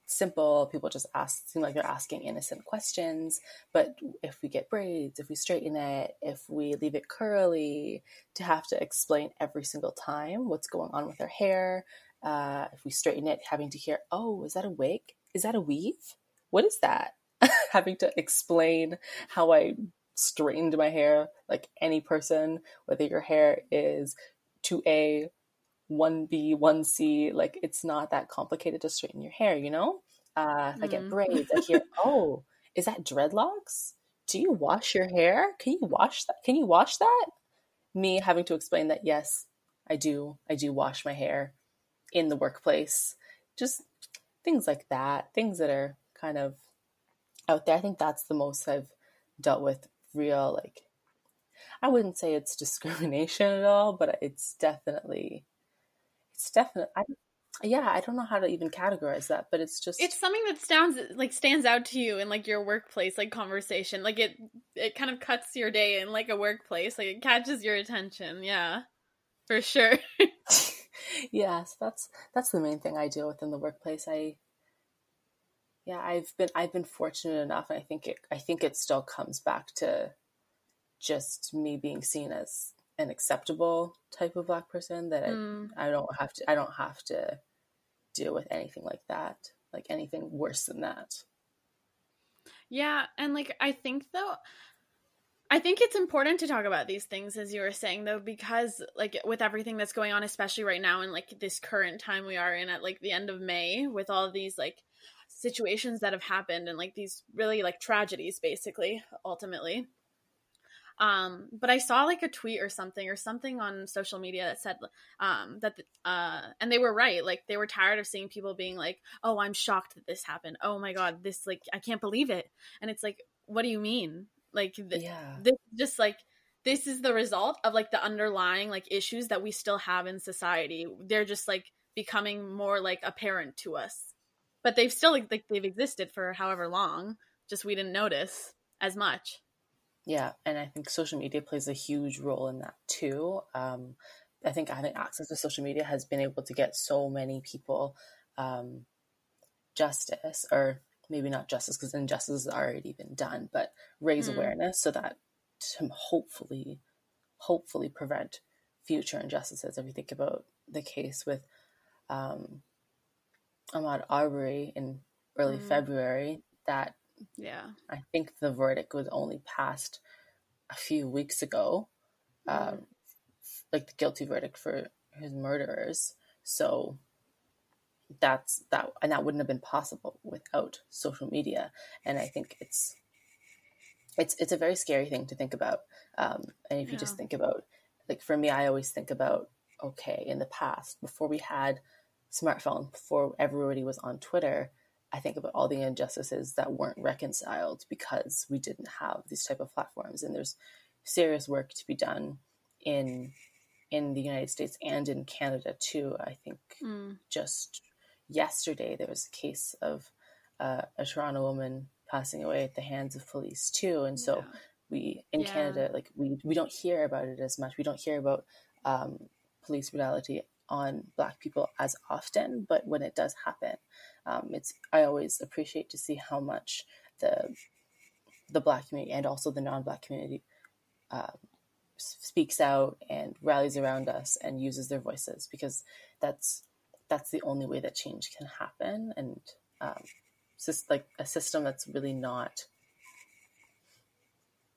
[SPEAKER 4] simple people just ask seem like they're asking innocent questions but if we get braids if we straighten it if we leave it curly to have to explain every single time what's going on with our hair uh, if we straighten it having to hear oh is that a wig is that a weave what is that having to explain how i straightened my hair like any person whether your hair is 2a 1B, 1C, like it's not that complicated to straighten your hair, you know? Uh, if I get
[SPEAKER 2] Mm.
[SPEAKER 4] braids, I hear, oh, is that dreadlocks? Do you wash your hair? Can you wash that? Can you wash that? Me having to explain that, yes, I do. I do wash my hair in the workplace. Just things like that, things that are kind of out there. I think that's the most I've dealt with real, like, I wouldn't say it's discrimination at all, but it's definitely it's definitely I, yeah i don't know how to even categorize that but it's just
[SPEAKER 2] It's something that stands like stands out to you in like your workplace like conversation. Like it it kind of cuts your day in like a workplace. Like it catches your attention. Yeah. For sure.
[SPEAKER 4] yes that's that's the main thing i deal with in the workplace i yeah i've been i've been fortunate enough and i think it i think it still comes back to just me being seen as an acceptable type of black person that I,
[SPEAKER 2] Mm.
[SPEAKER 4] I don't have to i don't have to deal with anything like that like anything worse than that
[SPEAKER 2] Yeah, and like I think though I think it's important to talk about these things as you were saying though because like with everything that's going on especially right now in like this current time we are in at like the end of May with all these like situations that have happened and like these really like tragedies basically ultimately. Um but I saw like a tweet or something or something on social media that said um that uh and they were right like they were tired of seeing people being like oh I'm shocked that this happened. Oh my god, this like I can't believe it and it's like what do you mean like
[SPEAKER 4] yeah.
[SPEAKER 2] this just like this is the result of like the underlying like issues that we still have in society. They're just like becoming more like apparent to us. But they've still like, like they've existed for however long just we didn't notice as much.
[SPEAKER 4] Yeah, and I think social media plays a huge role in that too. Um, I think having access to social media has been able to get so many people um, justice, or maybe not justice because injustice has already been done, but raise
[SPEAKER 2] Mm.
[SPEAKER 4] awareness so that to hopefully, hopefully prevent future injustices. If you think about the case with um, Ahmaud Arbery in early
[SPEAKER 2] Mm.
[SPEAKER 4] February, that
[SPEAKER 2] Yeah.
[SPEAKER 4] I think the verdict was only passed a few weeks ago,
[SPEAKER 2] Mm.
[SPEAKER 4] um, like the guilty verdict for his murderers. So that's that, and that wouldn't have been possible without social media. And I think it's it's it's a very scary thing to think about. Um, and if you just think about, like for me, I always think about okay, in the past, before we had smartphones, before everybody was on Twitter, I think about all the injustices that weren't reconciled because we didn't have these type of platforms. And there's serious work to be done in in the United States and in Canada too. I think
[SPEAKER 2] Mm.
[SPEAKER 4] just yesterday there was a case of uh, a Toronto woman passing away at the hands of police too, and so
[SPEAKER 2] Yeah.
[SPEAKER 4] we in
[SPEAKER 2] Yeah.
[SPEAKER 4] Canada like we we don't hear about it as much. We don't hear about um, police brutality on Black people as often, but when it does happen, um, it's I always appreciate to see how much the the Black community and also the non-Black community s- speaks out and rallies around us and uses their voices because that's that's the only way that change can happen and um, just like a system that's really not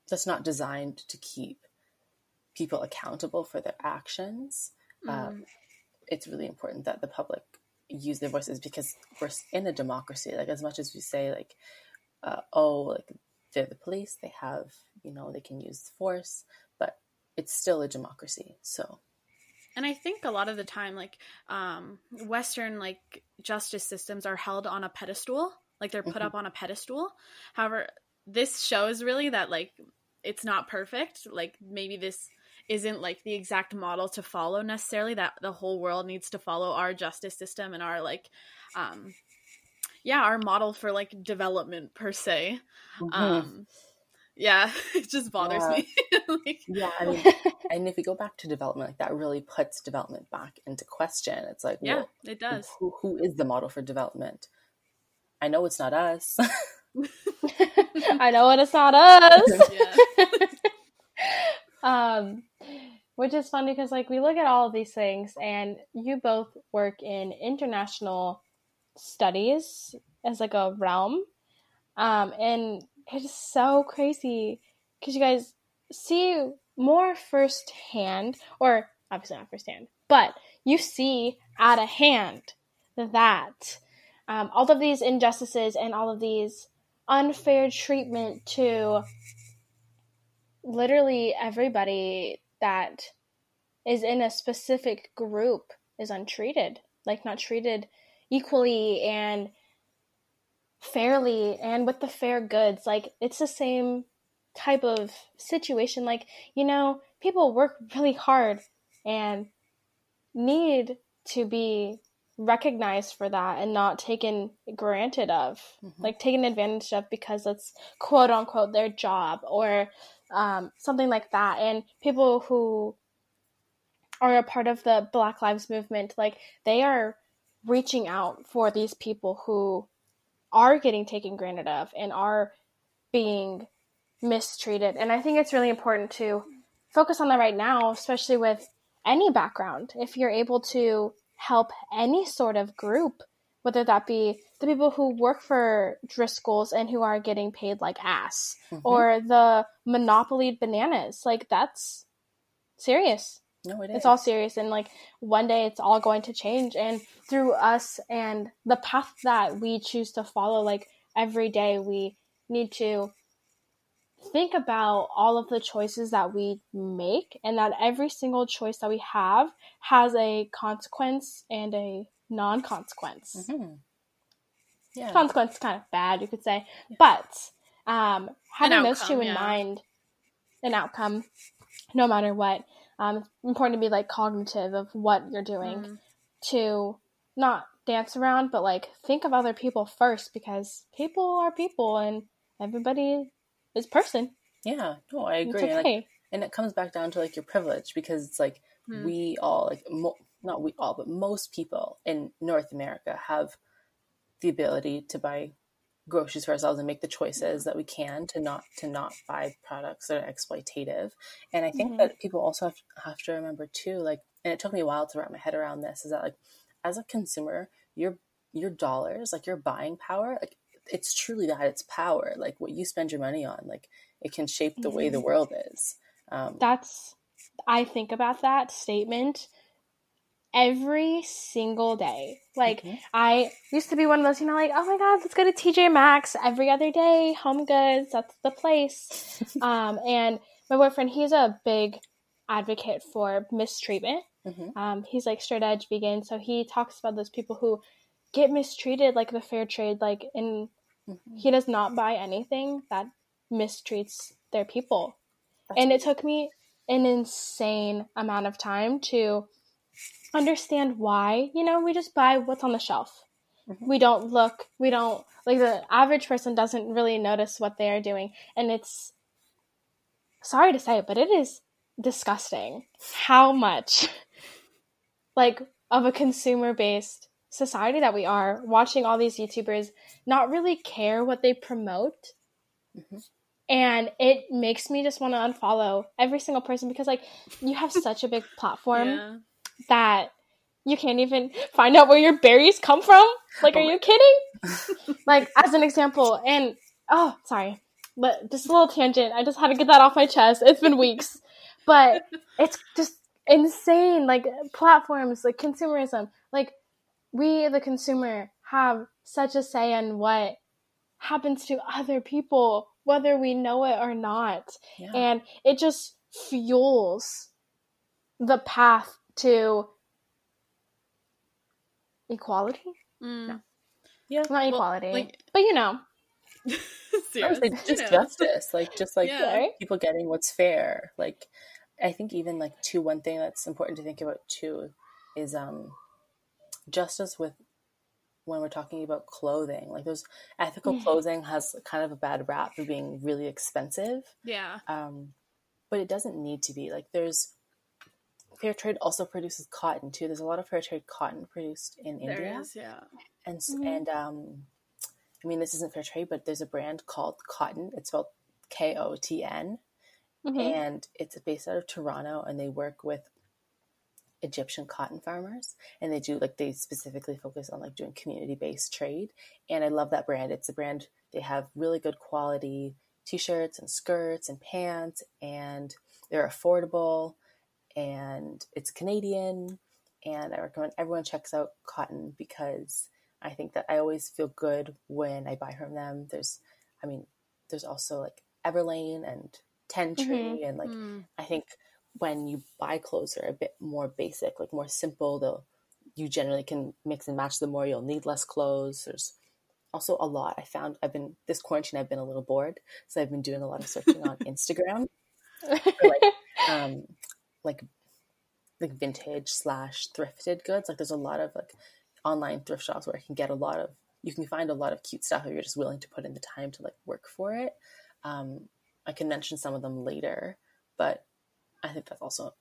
[SPEAKER 4] that's not designed to keep people accountable for their actions um, it's really important that the public use their voices because we're in a democracy. Like as much as we say like uh, oh like they're the police they have you know they can use force but it's still a democracy so
[SPEAKER 2] And I think a lot of the time, like um, Western like justice systems are held on a pedestal, like they're put
[SPEAKER 4] Mhm.
[SPEAKER 2] up on a pedestal. However, this shows really that like it's not perfect. Like maybe this isn't like the exact model to follow necessarily. That the whole world needs to follow our justice system and our like, um, yeah, our model for like development per se. Um, yeah, it just bothers
[SPEAKER 4] Yeah.
[SPEAKER 2] me. like,
[SPEAKER 4] yeah i mean and if we go back to development like that really puts development back into question it's like
[SPEAKER 2] yeah,
[SPEAKER 4] well,
[SPEAKER 2] it does.
[SPEAKER 4] who, who is the model for development i know it's not us
[SPEAKER 3] I know it, it's not us.
[SPEAKER 2] Yeah.
[SPEAKER 3] um, which is funny because like we look at all of these things, and you both work in international studies as like a realm, um, and it is so crazy. Because you guys see more firsthand, or obviously not firsthand, but you see at a hand that um, all of these injustices and all of these unfair treatment to literally everybody that is in a specific group is untreated like not treated equally and fairly and with the fair goods like it's the same type of situation. Like you know people work really hard and need to be recognized for that and not taken granted of like taken advantage of because it's quote unquote their job or um, something like that. And people who are a part of the black lives movement like they are reaching out for these people who are getting taken granted of and are being mistreated and i think it's really important to focus on that right now especially with any background if you're able to help any sort of group whether that be the people who work for Driscoll's and who are getting paid like ass,
[SPEAKER 4] Mhm.
[SPEAKER 3] or the monopolied bananas. Like that's serious.
[SPEAKER 4] No it is
[SPEAKER 3] It's all serious, and like one day it's all going to change. And through us and the path that we choose to follow, like every day, we need to think about all of the choices that we make, and that every single choice that we have has a consequence and a non-consequence
[SPEAKER 4] Mhm. yeah
[SPEAKER 3] consequence is kind of bad, you could say. But um, having those two in
[SPEAKER 2] yeah.
[SPEAKER 3] mind, an outcome, no matter what, um, it's important to be like cognitive of what you're doing
[SPEAKER 2] Mhm.
[SPEAKER 3] to not dance around, but like think of other people first because people are people and everybody is person.
[SPEAKER 4] yeah no i agree And, like,
[SPEAKER 3] okay.
[SPEAKER 4] and it comes back down to like your privilege because it's like
[SPEAKER 2] Hmm.
[SPEAKER 4] we all like mo- not we all but most people in north america have the ability to buy groceries for ourselves and make the choices that we can to not to not buy products that are exploitative and i think
[SPEAKER 3] Mhm.
[SPEAKER 4] that people also have, have to remember too like and it took me a while to wrap my head around this is that like as a consumer your your dollars like your buying power like it's truly that it's power. Like what you spend your money on, like it can shape the way the world is. Um,
[SPEAKER 3] That's I think about that statement every single day. Like
[SPEAKER 4] Mhm.
[SPEAKER 3] I used to be one of those, you know, like, oh my god, let's go to TJ Maxx every other day, home goods, that's the place. um, and my boyfriend, he's a big advocate for mistreatment.
[SPEAKER 4] Mhm.
[SPEAKER 3] Um, he's like straight edge vegan, so he talks about those people who get mistreated like the fair trade, like in
[SPEAKER 4] Mhm.
[SPEAKER 3] he does not buy anything that mistreats their people.
[SPEAKER 4] That's
[SPEAKER 3] and it took me an insane amount of time to understand why, you know, we just buy what's on the shelf.
[SPEAKER 4] Mhm.
[SPEAKER 3] We don't look, we don't like the average person doesn't really notice what they are doing. And it's sorry to say it, but it is disgusting how much like of a consumer based society that we are watching all these YouTubers not really care what they promote.
[SPEAKER 4] Mhm.
[SPEAKER 3] And it makes me just want to unfollow every single person because like you have such a big platform
[SPEAKER 2] Yeah.
[SPEAKER 3] That you can't even find out where your berries come from. Like, are oh you kidding? like, as an example, and oh, sorry, but just a little tangent. I just had to get that off my chest. It's been weeks, but it's just insane. Like platforms, like consumerism, like we, the consumer, have such a say in what happens to other people, whether we know it or not
[SPEAKER 4] Yeah.
[SPEAKER 3] and it just fuels the path to equality
[SPEAKER 2] Mm.
[SPEAKER 4] yeah.
[SPEAKER 3] not
[SPEAKER 2] Well,
[SPEAKER 3] equality
[SPEAKER 2] like-
[SPEAKER 3] but you know
[SPEAKER 2] Seriously,
[SPEAKER 4] just
[SPEAKER 2] you know.
[SPEAKER 4] justice, like just like
[SPEAKER 2] Yeah.
[SPEAKER 4] People getting what's fair. Like, I think even like too, one thing that's important to think about too is um justice with when we're talking about clothing. Like, those ethical
[SPEAKER 3] Mhm.
[SPEAKER 4] clothing has kind of a bad rap for being really expensive.
[SPEAKER 2] Yeah.
[SPEAKER 4] um, but it doesn't need to be like there's fair trade also produces cotton too. There's a lot of fair trade Kotn produced in
[SPEAKER 2] There
[SPEAKER 4] india.
[SPEAKER 2] is, yeah.
[SPEAKER 4] and s
[SPEAKER 3] Mhm.
[SPEAKER 4] and um i mean this isn't fair trade but there's a brand called cotton. It's spelled k-o-t-n
[SPEAKER 3] Mhm.
[SPEAKER 4] and it's based out of toronto and they work with egyptian cotton farmers and they do like they specifically focus on like doing community based trade. And i love that brand. It's a brand they have really good quality t-shirts and skirts and pants and they're affordable and it's canadian and i recommend everyone checks out Kotn because i think that i always feel good when i buy from them there's i mean there's also like everlane and tentree and like
[SPEAKER 2] Mm.
[SPEAKER 4] I think when you buy clothes that are a bit more basic, like more simple, they'll you generally can mix and match them more. You'll need less clothes. There's also a lot. I found I've been this quarantine. I've been a little bored, so I've been doing a lot of searching on Instagram for like um like like vintage slash thrifted goods. Like there's a lot of like online thrift shops where I can get a lot of you can find a lot of cute stuff if you're just willing to put in the time to like work for it. Um, I can mention some of them later, but I think that's also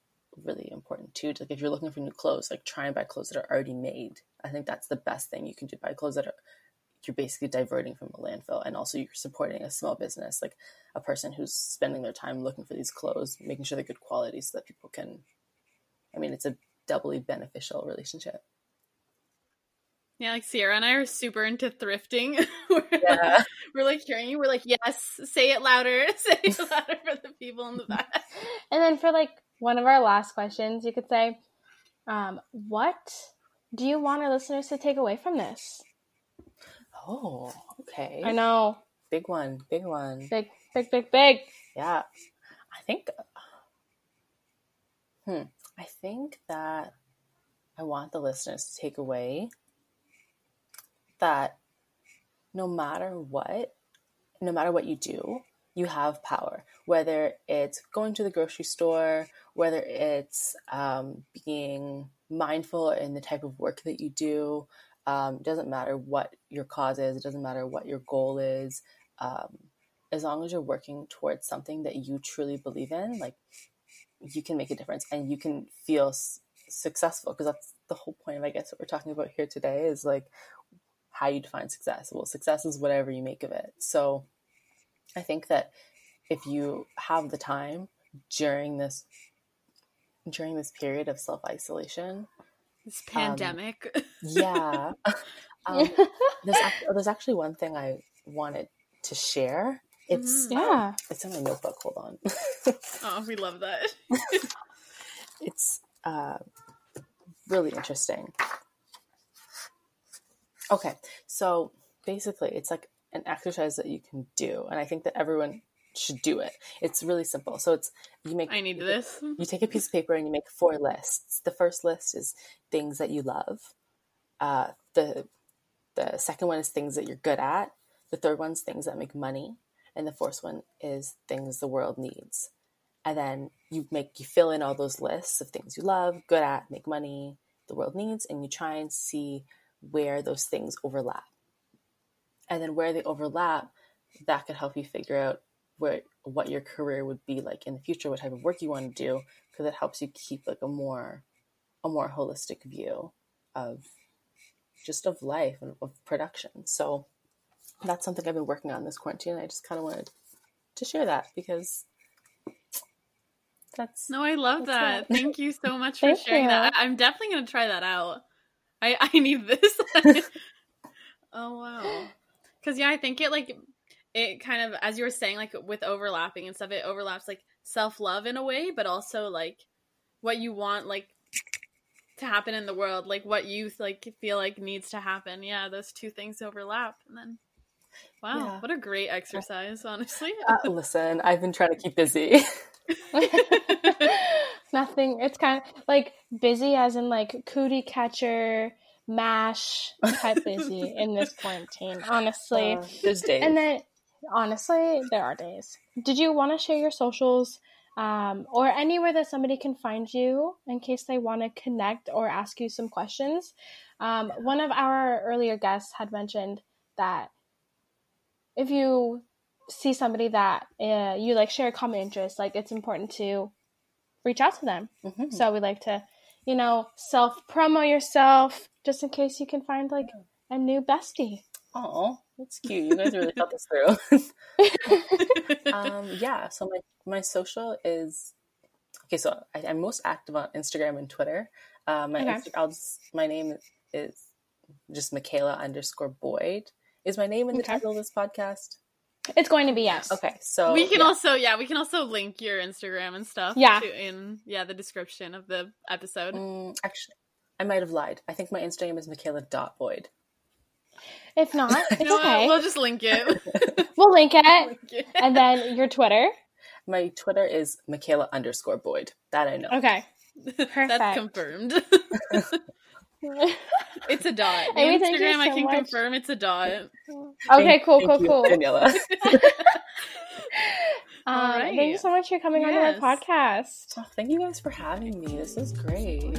[SPEAKER 4] really important too. Like if you're looking for new clothes, like try and buy clothes that are already made. I think that's the best thing you can do. Buy clothes that are you're basically diverting from a landfill, and also you're supporting a small business, like a person who's spending their time looking for these clothes, making sure they're good quality, so that people can. I mean, it's a doubly beneficial relationship.
[SPEAKER 2] Yeah, like Sierra and I are super into thrifting. we're,
[SPEAKER 4] Yeah.
[SPEAKER 2] we're like hearing you. We're like, yes, say it louder. Say it louder for the people in the back.
[SPEAKER 3] and then for like one of our last questions you could say um, what do you want our listeners to take away from this
[SPEAKER 4] Oh, okay.
[SPEAKER 3] i know
[SPEAKER 4] Big one, big one.
[SPEAKER 3] big big big big
[SPEAKER 4] Yeah. I think hmm, I think that I want the listeners to take away that no matter what, no matter what you do, you have power. Whether it's going to the grocery store, whether it's um, being mindful in the type of work that you do, um, it doesn't matter what your cause is, it doesn't matter what your goal is. Um, as long as you're working towards something that you truly believe in, like you can make a difference and you can feel s- successful because that's the whole point of, I guess, what we're talking about here today is like how you define success. Well, success is whatever you make of it. So I think that if you have the time during this during this period of self isolation,
[SPEAKER 2] This pandemic.
[SPEAKER 4] yeah, um, there's actually, there's actually one thing I wanted to share. It's
[SPEAKER 3] Mm-hmm. Yeah.
[SPEAKER 4] it's in my notebook. Hold on.
[SPEAKER 2] Oh, we love that.
[SPEAKER 4] it's uh, really interesting. Okay, so basically, it's like an exercise that you can do, and I think that everyone should do it. It's really simple. So it's you make
[SPEAKER 2] I need this.
[SPEAKER 4] you take a piece of paper and you make four lists. The first list is things that you love. Uh, the the second one is things that you're good at. The third one's things that make money, and the fourth one is things the world needs. And then you make you fill in all those lists of things you love, good at, make money, the world needs, and you try and see where those things overlap. And then where they overlap, that could help you figure out where what your career would be like in the future, what type of work you want to do, because it helps you keep like a more a more holistic view of just of life and of production. So that's something I've been working on this quarantine. I just kind of wanted to share that because that's
[SPEAKER 2] No, I love that. Thank you so much for sharing
[SPEAKER 3] you.
[SPEAKER 2] that. I'm definitely going to try that out. I I need this. oh wow. Cuz yeah, I think it like it kind of as you were saying like with overlapping and stuff it overlaps like self-love in a way, but also like what you want like to happen in the world, like what you like feel like needs to happen. Yeah, those two things overlap and then Wow,
[SPEAKER 4] Yeah.
[SPEAKER 2] what a great exercise, honestly.
[SPEAKER 4] uh, listen. I've been trying to keep busy.
[SPEAKER 3] Nothing. It's kind of like busy, as in like cootie catcher, mash type busy in this quarantine. Honestly,
[SPEAKER 4] Uh, there's days.
[SPEAKER 3] and then honestly, there are days. Did you want to share your socials, um, or anywhere that somebody can find you in case they want to connect or ask you some questions? Um, one of our earlier guests had mentioned that if you see somebody that uh, you like share a common interest, like it's important to reach out to them.
[SPEAKER 4] Mhm.
[SPEAKER 3] So we like to, you know, self promo yourself just in case you can find like a new bestie.
[SPEAKER 4] Oh, that's cute. You guys really thought this through. um, yeah. So my my social is okay. So I, I'm most active on Instagram and Twitter. Uh, my
[SPEAKER 3] Okay.
[SPEAKER 4] Insta- I'll just, my name is just Mikaila underscore Boyd. Is my name in the
[SPEAKER 3] Okay.
[SPEAKER 4] title of this podcast?
[SPEAKER 3] It's going to be yes.
[SPEAKER 4] Okay, so
[SPEAKER 2] we can
[SPEAKER 4] yeah.
[SPEAKER 2] also yeah we can also link your instagram and stuff
[SPEAKER 3] Yeah.
[SPEAKER 2] to, in yeah the description of the episode
[SPEAKER 4] Mm, actually, I might have lied. I think my Instagram is Mikaila dot Boyd.
[SPEAKER 3] If not, it's
[SPEAKER 2] You know what?
[SPEAKER 3] okay.
[SPEAKER 2] we'll just link it
[SPEAKER 3] We'll link it.
[SPEAKER 2] Link it.
[SPEAKER 3] And then your Twitter.
[SPEAKER 4] My Twitter is Mikaila underscore Boyd. That I know.
[SPEAKER 3] Okay.
[SPEAKER 2] that's confirmed it's a dot the
[SPEAKER 3] Amy, thank you
[SPEAKER 2] instagram i can
[SPEAKER 3] much.
[SPEAKER 2] confirm it's a dot
[SPEAKER 3] okay, cool,
[SPEAKER 4] Thank
[SPEAKER 3] cool,
[SPEAKER 4] you,
[SPEAKER 3] cool.
[SPEAKER 4] Daniela.
[SPEAKER 3] Um,
[SPEAKER 2] All
[SPEAKER 3] Thank you so much for coming
[SPEAKER 2] Yes.
[SPEAKER 3] on our podcast.
[SPEAKER 4] Oh, thank you guys for having me. This is great.